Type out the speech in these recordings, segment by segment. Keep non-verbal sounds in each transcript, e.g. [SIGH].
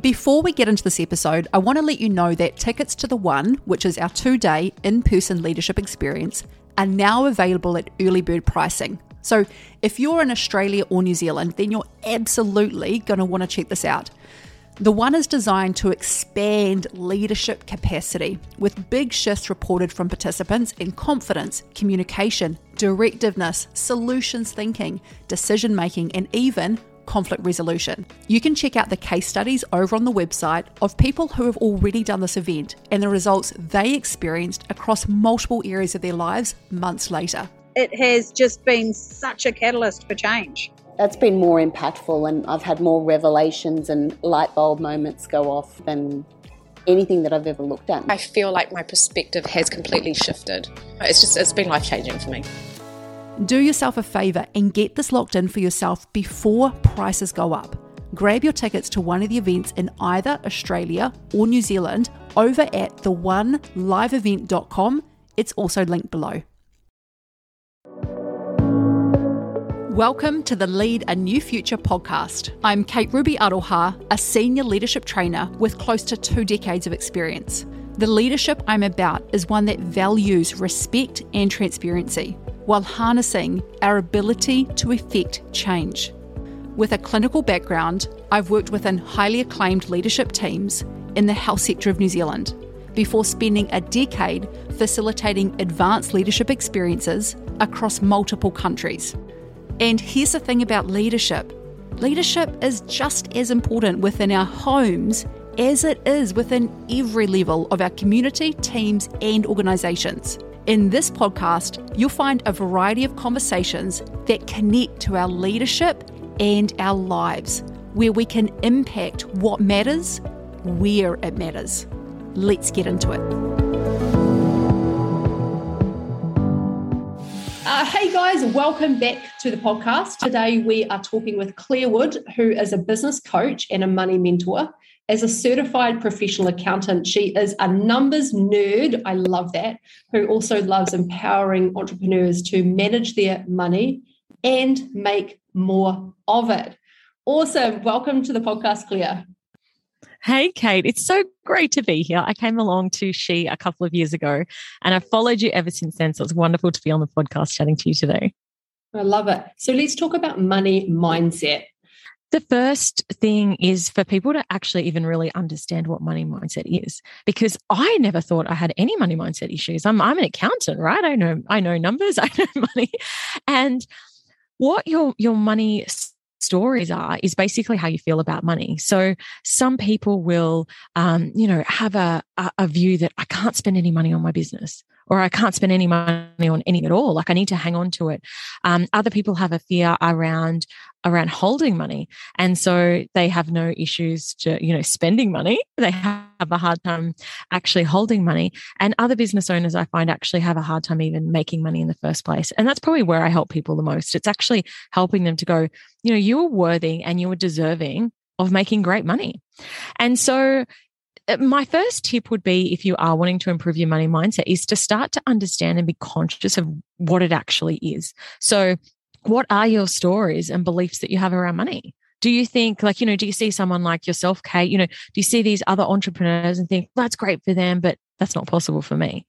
Before we get into this episode, I want to let you know that tickets to the One, which is our two day in person leadership experience, are now available at early bird pricing. So if you're in Australia or New Zealand, then you're absolutely going to want to check this out. The one is designed to expand leadership capacity with big shifts reported from participants in confidence, communication, directiveness, solutions thinking, decision making, and even conflict resolution. You can check out the case studies over on the website of people who have already done this event and the results they experienced across multiple areas of their lives months later. It has just been such a catalyst for change. That's been more impactful, and I've had more revelations and light bulb moments go off than anything that I've ever looked at. I feel like my perspective has completely shifted. It's just, it's been life changing for me. Do yourself a favour and get this locked in for yourself before prices go up. Grab your tickets to one of the events in either Australia or New Zealand over at theoneliveevent.com. It's also linked below. Welcome to the Lead a New Future podcast. I'm Kate Ruby Aroha, a senior leadership trainer with close to two decades of experience. The leadership I'm about is one that values respect and transparency while harnessing our ability to effect change. With a clinical background, I've worked within highly acclaimed leadership teams in the health sector of New Zealand before spending a decade facilitating advanced leadership experiences across multiple countries. And here's the thing about leadership leadership is just as important within our homes as it is within every level of our community, teams, and organisations. In this podcast, you'll find a variety of conversations that connect to our leadership and our lives, where we can impact what matters, where it matters. Let's get into it. Uh, hey guys, welcome back to the podcast. Today we are talking with Claire Wood, who is a business coach and a money mentor. As a certified professional accountant, she is a numbers nerd. I love that. Who also loves empowering entrepreneurs to manage their money and make more of it. Awesome. Welcome to the podcast, Claire. Hey, Kate. It's so great to be here. I came along to She a couple of years ago and I've followed you ever since then. So it's wonderful to be on the podcast chatting to you today. I love it. So let's talk about money mindset. The first thing is for people to actually even really understand what money mindset is, because I never thought I had any money mindset issues. I'm, I'm an accountant, right? I know, I know numbers, [LAUGHS] I know money. And what your, your money stories are is basically how you feel about money. So some people will, um, you know, have a, a, view that I can't spend any money on my business or I can't spend any money on anything at all. Like I need to hang on to it. Um, other people have a fear around around holding money, and so they have no issues to you know spending money. They have a hard time actually holding money, and other business owners I find actually have a hard time even making money in the first place. And that's probably where I help people the most. It's actually helping them to go, you know, you are worthy and you are deserving of making great money. And so Uh, my first tip would be if you are wanting to improve your money mindset is to start to understand and be conscious of what it actually is. So, what are your stories and beliefs that you have around money? Do you think, like, you know, do you see someone like yourself, Kate? You know, do you see these other entrepreneurs and think that's great for them, but that's not possible for me.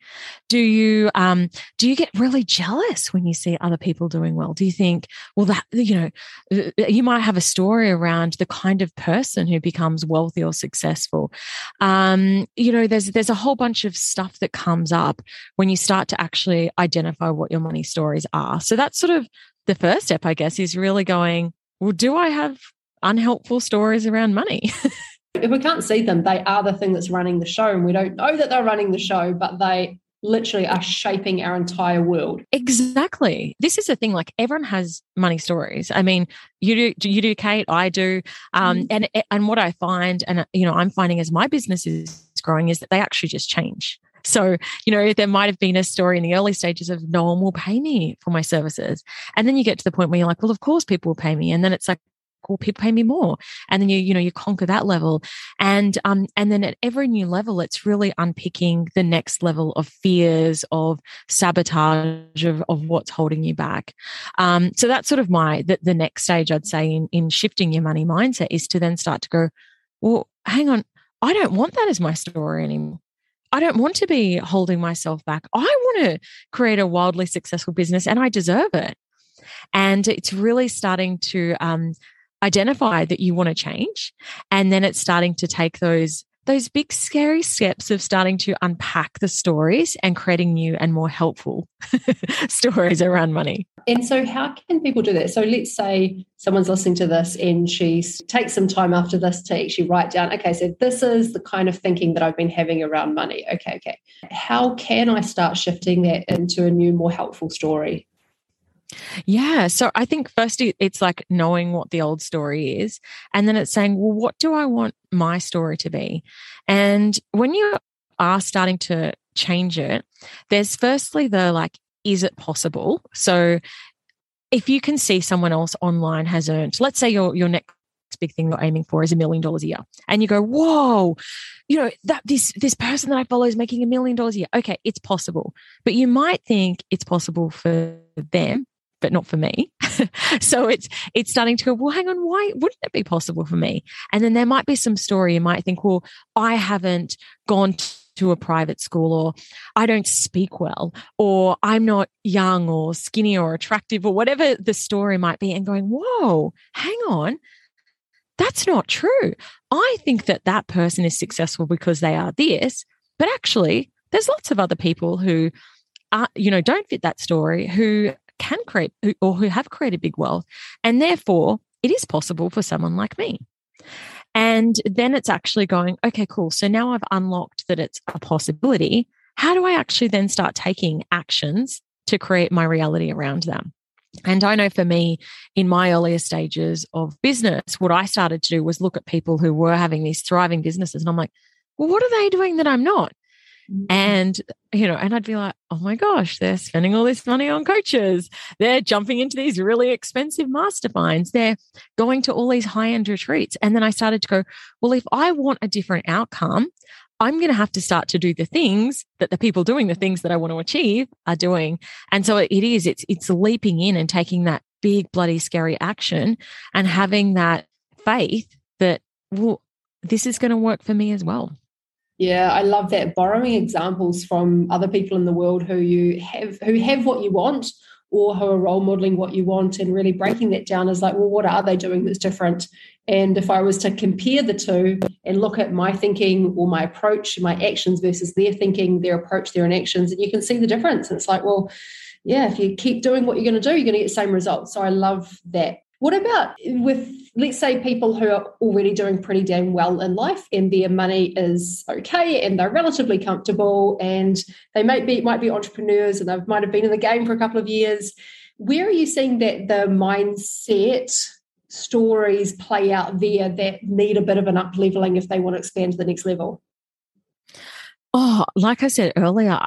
Do you um do you get really jealous when you see other people doing well? Do you think well that you know uh, you might have a story around the kind of person who becomes wealthy or successful. Um you know there's there's a whole bunch of stuff that comes up when you start to actually identify what your money stories are. So that's sort of the first step i guess is really going well do i have unhelpful stories around money [LAUGHS] if we can't see them, they are the thing that's running the show. And we don't know that they're running the show, but they literally are shaping our entire world. Exactly. This is the thing. Like everyone has money stories. I mean, you do, you do, Kate. I do. Um, mm. And and what I find, and you know, I'm finding as my business is growing, is that they actually just change. So, you know, there might have been a story in the early stages of no one will pay me for my services. And then you get to the point where you're like, well, of course people will pay me. And then it's like, well, people pay me more. And then you, you know, you conquer that level. And um, and then at every new level, it's really unpicking the next level of fears, of sabotage, of, of what's holding you back. Um, so that's sort of my the, the next stage I'd say in in shifting your money mindset is to then start to go, well, hang on, I don't want that as my story anymore. I don't want to be holding myself back. I want to create a wildly successful business and I deserve it. And it's really starting to um, identify that you want to change. And then it's starting to take those those big scary steps of starting to unpack the stories and creating new and more helpful [LAUGHS] stories around money. And so, how can people do that? So, let's say someone's listening to this and she takes some time after this to actually write down, okay, so this is the kind of thinking that I've been having around money. Okay, okay. How can I start shifting that into a new, more helpful story? Yeah. So I think first it's like knowing what the old story is. And then it's saying, well, what do I want my story to be? And when you are starting to change it, there's firstly the like, is it possible? So if you can see someone else online has earned, let's say your, your next big thing you're aiming for is a million dollars a year and you go whoa you know that this this person that i follow is making a million dollars a year okay it's possible but you might think it's possible for them but not for me. [LAUGHS] so it's it's starting to go, well, hang on, why wouldn't it be possible for me? And then there might be some story you might think, well, I haven't gone to a private school or I don't speak well or I'm not young or skinny or attractive or whatever the story might be and going, whoa, hang on. That's not true. I think that that person is successful because they are this, but actually, there's lots of other people who are, you know, don't fit that story who can create or who have created big wealth. And therefore, it is possible for someone like me. And then it's actually going, okay, cool. So now I've unlocked that it's a possibility. How do I actually then start taking actions to create my reality around them? And I know for me, in my earlier stages of business, what I started to do was look at people who were having these thriving businesses. And I'm like, well, what are they doing that I'm not? Mm-hmm. And, you know, and I'd be like, oh my gosh, they're spending all this money on coaches. They're jumping into these really expensive masterminds. They're going to all these high end retreats. And then I started to go, well, if I want a different outcome, I'm going to have to start to do the things that the people doing the things that I want to achieve are doing. And so it is, it's, it's leaping in and taking that big, bloody, scary action and having that faith that, well, this is going to work for me as well. Yeah, I love that. Borrowing examples from other people in the world who you have who have what you want or who are role modeling what you want and really breaking that down is like, well, what are they doing that's different? And if I was to compare the two and look at my thinking or my approach, my actions versus their thinking, their approach, their inactions, and you can see the difference. It's like, well, yeah, if you keep doing what you're going to do, you're going to get the same results. So I love that what about with, let's say, people who are already doing pretty damn well in life and their money is okay and they're relatively comfortable and they might be might be entrepreneurs and they might have been in the game for a couple of years. Where are you seeing that the mindset stories play out there that need a bit of an up leveling if they want to expand to the next level? Oh, like I said earlier,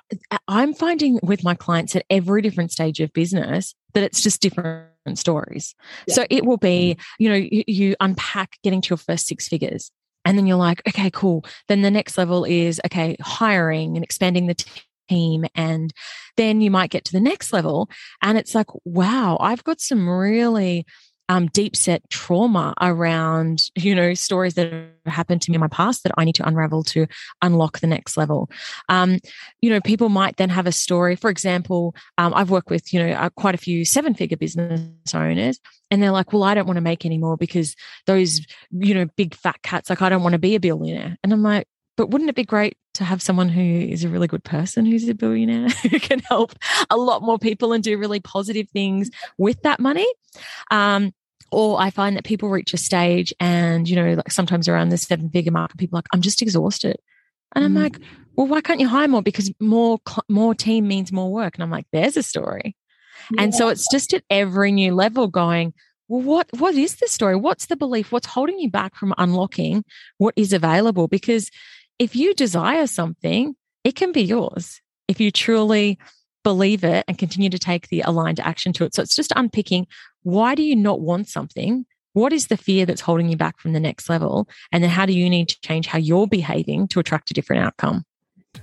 I'm finding with my clients at every different stage of business that it's just different stories. Yeah. So it will be, you know, you, you unpack getting to your first six figures. And then you're like, okay, cool. Then the next level is, okay, hiring and expanding the team. And then you might get to the next level. And it's like, wow, I've got some really um, deep set trauma around, you know, stories that have happened to me in my past that I need to unravel to unlock the next level. Um, you know, people might then have a story. For example, um, I've worked with, you know, uh, quite a few seven figure business owners, and they're like, well, I don't want to make any more because those, you know, big fat cats, like, I don't want to be a billionaire. And I'm like, but wouldn't it be great to have someone who is a really good person who's a billionaire [LAUGHS] who can help a lot more people and do really positive things with that money? Um, or I find that people reach a stage and, you know, like sometimes around the seven figure mark, people like, I'm just exhausted. And I'm mm. like, well, why can't you hire more? Because more, more team means more work. And I'm like, there's a story. Yeah. And so it's just at every new level going, well, what what is the story? What's the belief? What's holding you back from unlocking what is available? Because if you desire something, it can be yours if you truly believe it and continue to take the aligned action to it. So it's just unpicking why do you not want something? What is the fear that's holding you back from the next level? And then how do you need to change how you're behaving to attract a different outcome?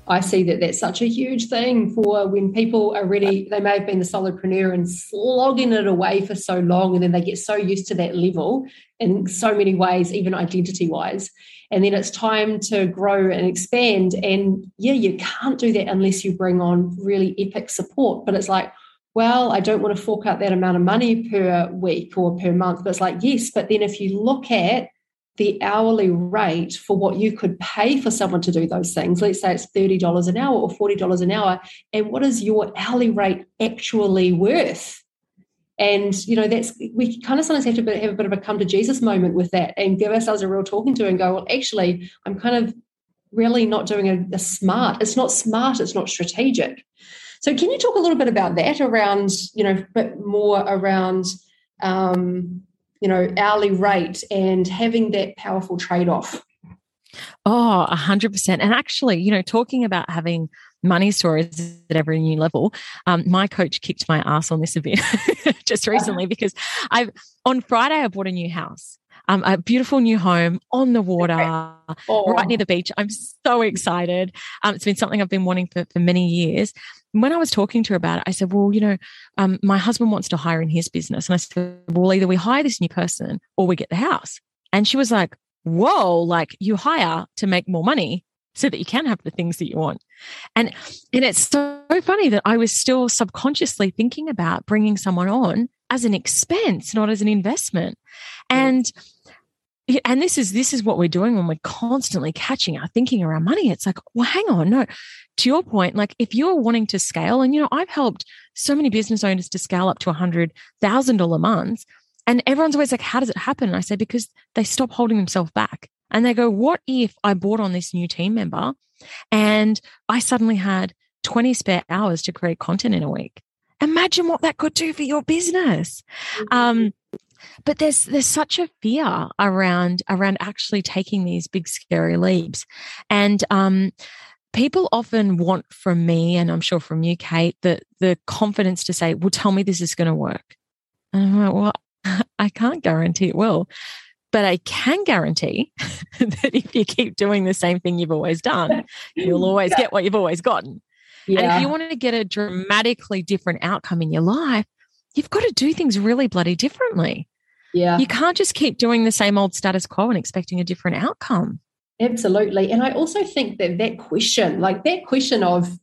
I see that that's such a huge thing for when people are ready. They may have been the solopreneur and slogging it away for so long, and then they get so used to that level in so many ways, even identity wise. And then it's time to grow and expand. And yeah, you can't do that unless you bring on really epic support. But it's like, well, I don't want to fork out that amount of money per week or per month. But it's like, yes, but then if you look at the hourly rate for what you could pay for someone to do those things. Let's say it's $30 an hour or $40 an hour. And what is your hourly rate actually worth? And, you know, that's, we kind of sometimes have to have a bit of a come to Jesus moment with that and give ourselves a real talking to and go, well, actually, I'm kind of really not doing a, a smart, it's not smart, it's not strategic. So, can you talk a little bit about that around, you know, a bit more around, um, you know, hourly rate and having that powerful trade off? Oh, 100%. And actually, you know, talking about having money stories at every new level, um, my coach kicked my ass on this a bit [LAUGHS] just recently because I've, on Friday, I bought a new house. Um, a beautiful new home on the water, oh. right near the beach. I'm so excited. Um, it's been something I've been wanting for, for many years when I was talking to her about it, I said, Well, you know, um, my husband wants to hire in his business. And I said, Well, either we hire this new person or we get the house. And she was like, Whoa, like you hire to make more money so that you can have the things that you want. And, and it's so funny that I was still subconsciously thinking about bringing someone on as an expense, not as an investment. And and this is this is what we're doing when we're constantly catching our thinking around money. It's like well hang on no. To your point like if you're wanting to scale and you know i've helped so many business owners to scale up to a hundred thousand dollar months and everyone's always like how does it happen? And i say because they stop holding themselves back. And they go what if i bought on this new team member and i suddenly had 20 spare hours to create content in a week? Imagine what that could do for your business. Um, but there's there's such a fear around around actually taking these big scary leaps and um, people often want from me and i'm sure from you kate the the confidence to say well tell me this is going to work and i'm like well [LAUGHS] i can't guarantee it will but i can guarantee [LAUGHS] that if you keep doing the same thing you've always done you'll [LAUGHS] always yeah. get what you've always gotten yeah. and if you want to get a dramatically different outcome in your life you've got to do things really bloody differently yeah. You can't just keep doing the same old status quo and expecting a different outcome. Absolutely. And I also think that that question, like that question of,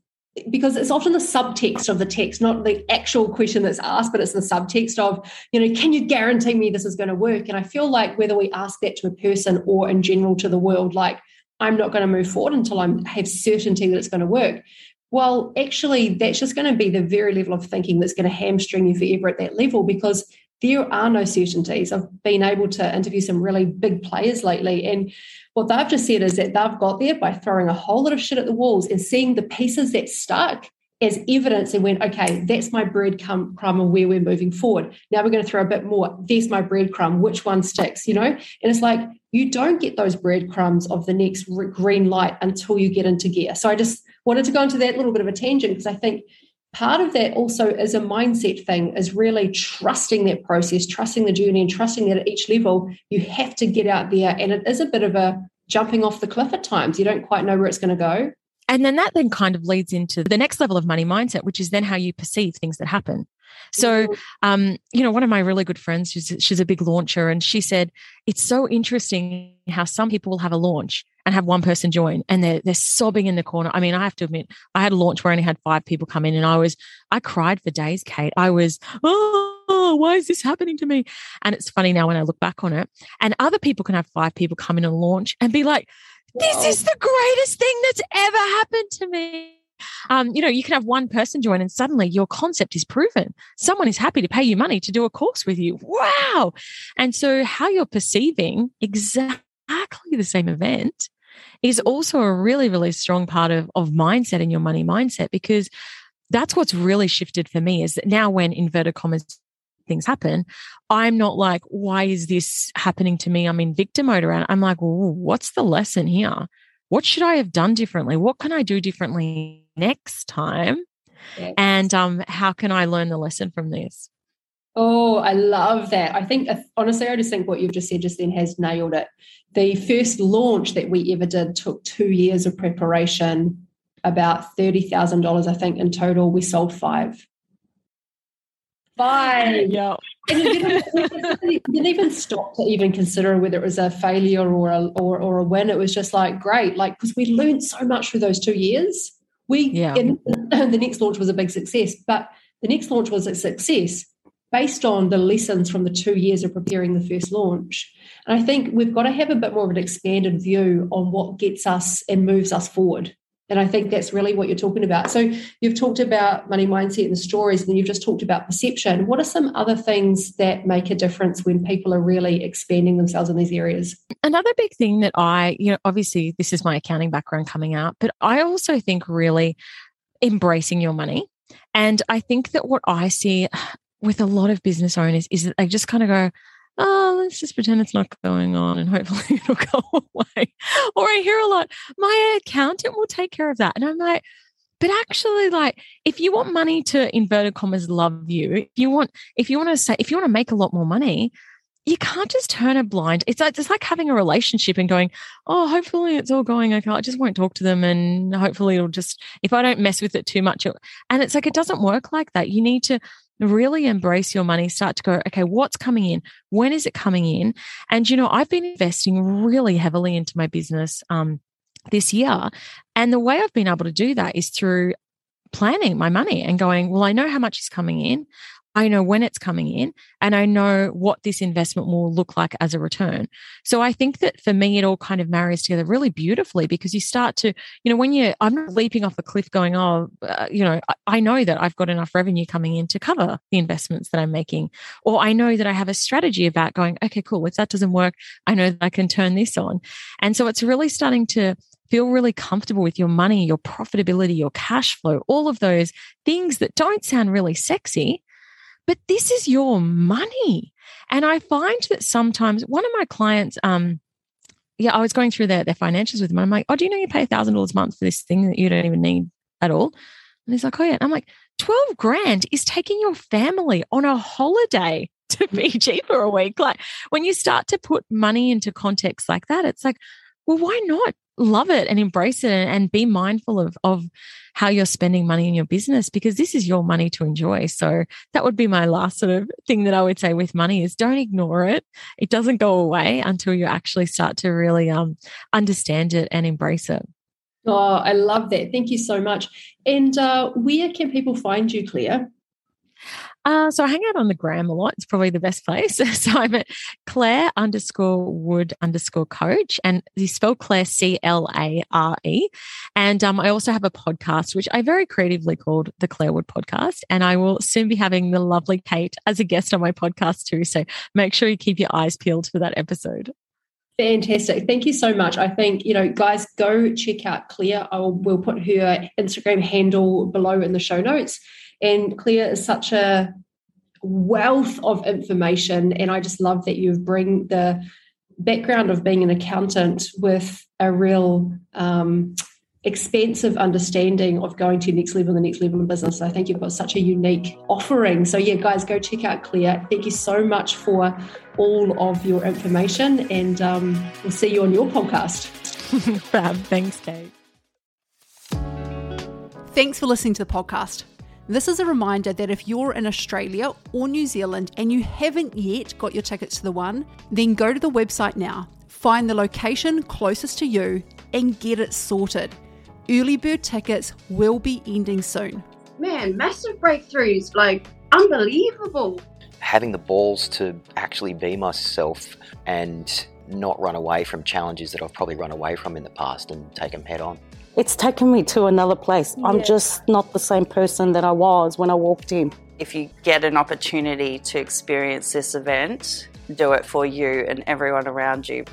because it's often the subtext of the text, not the actual question that's asked, but it's the subtext of, you know, can you guarantee me this is going to work? And I feel like whether we ask that to a person or in general to the world, like, I'm not going to move forward until I have certainty that it's going to work. Well, actually, that's just going to be the very level of thinking that's going to hamstring you forever at that level because there are no certainties. I've been able to interview some really big players lately, and what they've just said is that they've got there by throwing a whole lot of shit at the walls and seeing the pieces that stuck as evidence and went, okay, that's my breadcrumb and where we're moving forward. Now we're going to throw a bit more. There's my breadcrumb. Which one sticks? You know, and it's like you don't get those breadcrumbs of the next green light until you get into gear. So I just wanted to go into that little bit of a tangent because I think part of that also is a mindset thing is really trusting that process trusting the journey and trusting that at each level you have to get out there. And it is a bit of a jumping off the cliff at times. You don't quite know where it's going to go. And then that then kind of leads into the next level of money mindset which is then how you perceive things that happen. So, um, you know, one of my really good friends, she's, she's a big launcher, and she said, it's so interesting how some people will have a launch and have one person join and they're, they're sobbing in the corner. I mean, I have to admit, I had a launch where I only had five people come in and I was, I cried for days, Kate. I was, oh, why is this happening to me? And it's funny now when I look back on it. And other people can have five people come in and launch and be like, this is the greatest thing that's ever happened to me. Um, you know, you can have one person join and suddenly your concept is proven. Someone is happy to pay you money to do a course with you. Wow. And so, how you're perceiving exactly the same event is also a really, really strong part of, of mindset and your money mindset because that's what's really shifted for me is that now when inverted commas things happen, I'm not like, why is this happening to me? I'm in victim mode around. I'm like, what's the lesson here? What should I have done differently? What can I do differently next time? Yes. And um, how can I learn the lesson from this? Oh, I love that. I think, honestly, I just think what you've just said just then has nailed it. The first launch that we ever did took two years of preparation about $30,000, I think, in total. We sold five. Five. Yeah. And you didn't, you didn't even stop to even consider whether it was a failure or a, or, or a win. It was just like, great. Like, because we learned so much through those two years. We, Yeah. and [CLEARS THROAT] the next launch was a big success, but the next launch was a success based on the lessons from the two years of preparing the first launch. And I think we've got to have a bit more of an expanded view on what gets us and moves us forward. And I think that's really what you're talking about. So you've talked about money mindset and the stories, and you've just talked about perception. What are some other things that make a difference when people are really expanding themselves in these areas? Another big thing that I, you know, obviously this is my accounting background coming out, but I also think really embracing your money. And I think that what I see with a lot of business owners is that they just kind of go, oh, let's just pretend it's not going on and hopefully [LAUGHS] it'll go away. Or I hear a lot, my accountant will take care of that. And I'm like, but actually, like, if you want money to inverted commas love you, if you want, if you want to say, if you want to make a lot more money, you can't just turn a blind. It's like it's like having a relationship and going, oh, hopefully it's all going okay. I just won't talk to them, and hopefully it'll just if I don't mess with it too much. And it's like it doesn't work like that. You need to really embrace your money. Start to go, okay, what's coming in? When is it coming in? And you know, I've been investing really heavily into my business um, this year, and the way I've been able to do that is through planning my money and going, well, I know how much is coming in. I know when it's coming in and I know what this investment will look like as a return. So I think that for me, it all kind of marries together really beautifully because you start to, you know, when you're, I'm not leaping off a cliff going, oh, uh, you know, I, I know that I've got enough revenue coming in to cover the investments that I'm making. Or I know that I have a strategy about going, okay, cool. If that doesn't work, I know that I can turn this on. And so it's really starting to, feel really comfortable with your money, your profitability, your cash flow, all of those things that don't sound really sexy, but this is your money. And I find that sometimes one of my clients, um, yeah, I was going through their, their financials with them. I'm like, oh, do you know you pay $1,000 a month for this thing that you don't even need at all? And he's like, oh, yeah. And I'm like, 12 grand is taking your family on a holiday [LAUGHS] to Fiji for a week. Like when you start to put money into context like that, it's like, well, why not love it and embrace it and, and be mindful of, of how you're spending money in your business because this is your money to enjoy. So that would be my last sort of thing that I would say with money is don't ignore it. It doesn't go away until you actually start to really um, understand it and embrace it. Oh, I love that. Thank you so much. And uh, where can people find you, Claire? Uh, so I hang out on the gram a lot. It's probably the best place. [LAUGHS] so I'm at Claire underscore Wood underscore coach, and you spell Claire C L A R E. And um, I also have a podcast which I very creatively called the Claire Wood Podcast, and I will soon be having the lovely Kate as a guest on my podcast too. So make sure you keep your eyes peeled for that episode. Fantastic. Thank you so much. I think, you know, guys, go check out Claire. I will we'll put her Instagram handle below in the show notes. And Claire is such a wealth of information. And I just love that you bring the background of being an accountant with a real um, expansive understanding of going to next level, the next level in business. I think you've got such a unique offering. So, yeah, guys, go check out Claire. Thank you so much for all of your information. And um, we'll see you on your podcast. [LAUGHS] Fab. Thanks, Kate. Thanks for listening to the podcast. This is a reminder that if you're in Australia or New Zealand and you haven't yet got your tickets to the one, then go to the website now, find the location closest to you, and get it sorted. Early bird tickets will be ending soon. Man, massive breakthroughs, like unbelievable. having the balls to actually be myself and not run away from challenges that I've probably run away from in the past and take them head on. It's taken me to another place. I'm just not the same person that I was when I walked in. if you get an opportunity to experience this event, do it for you and everyone around you.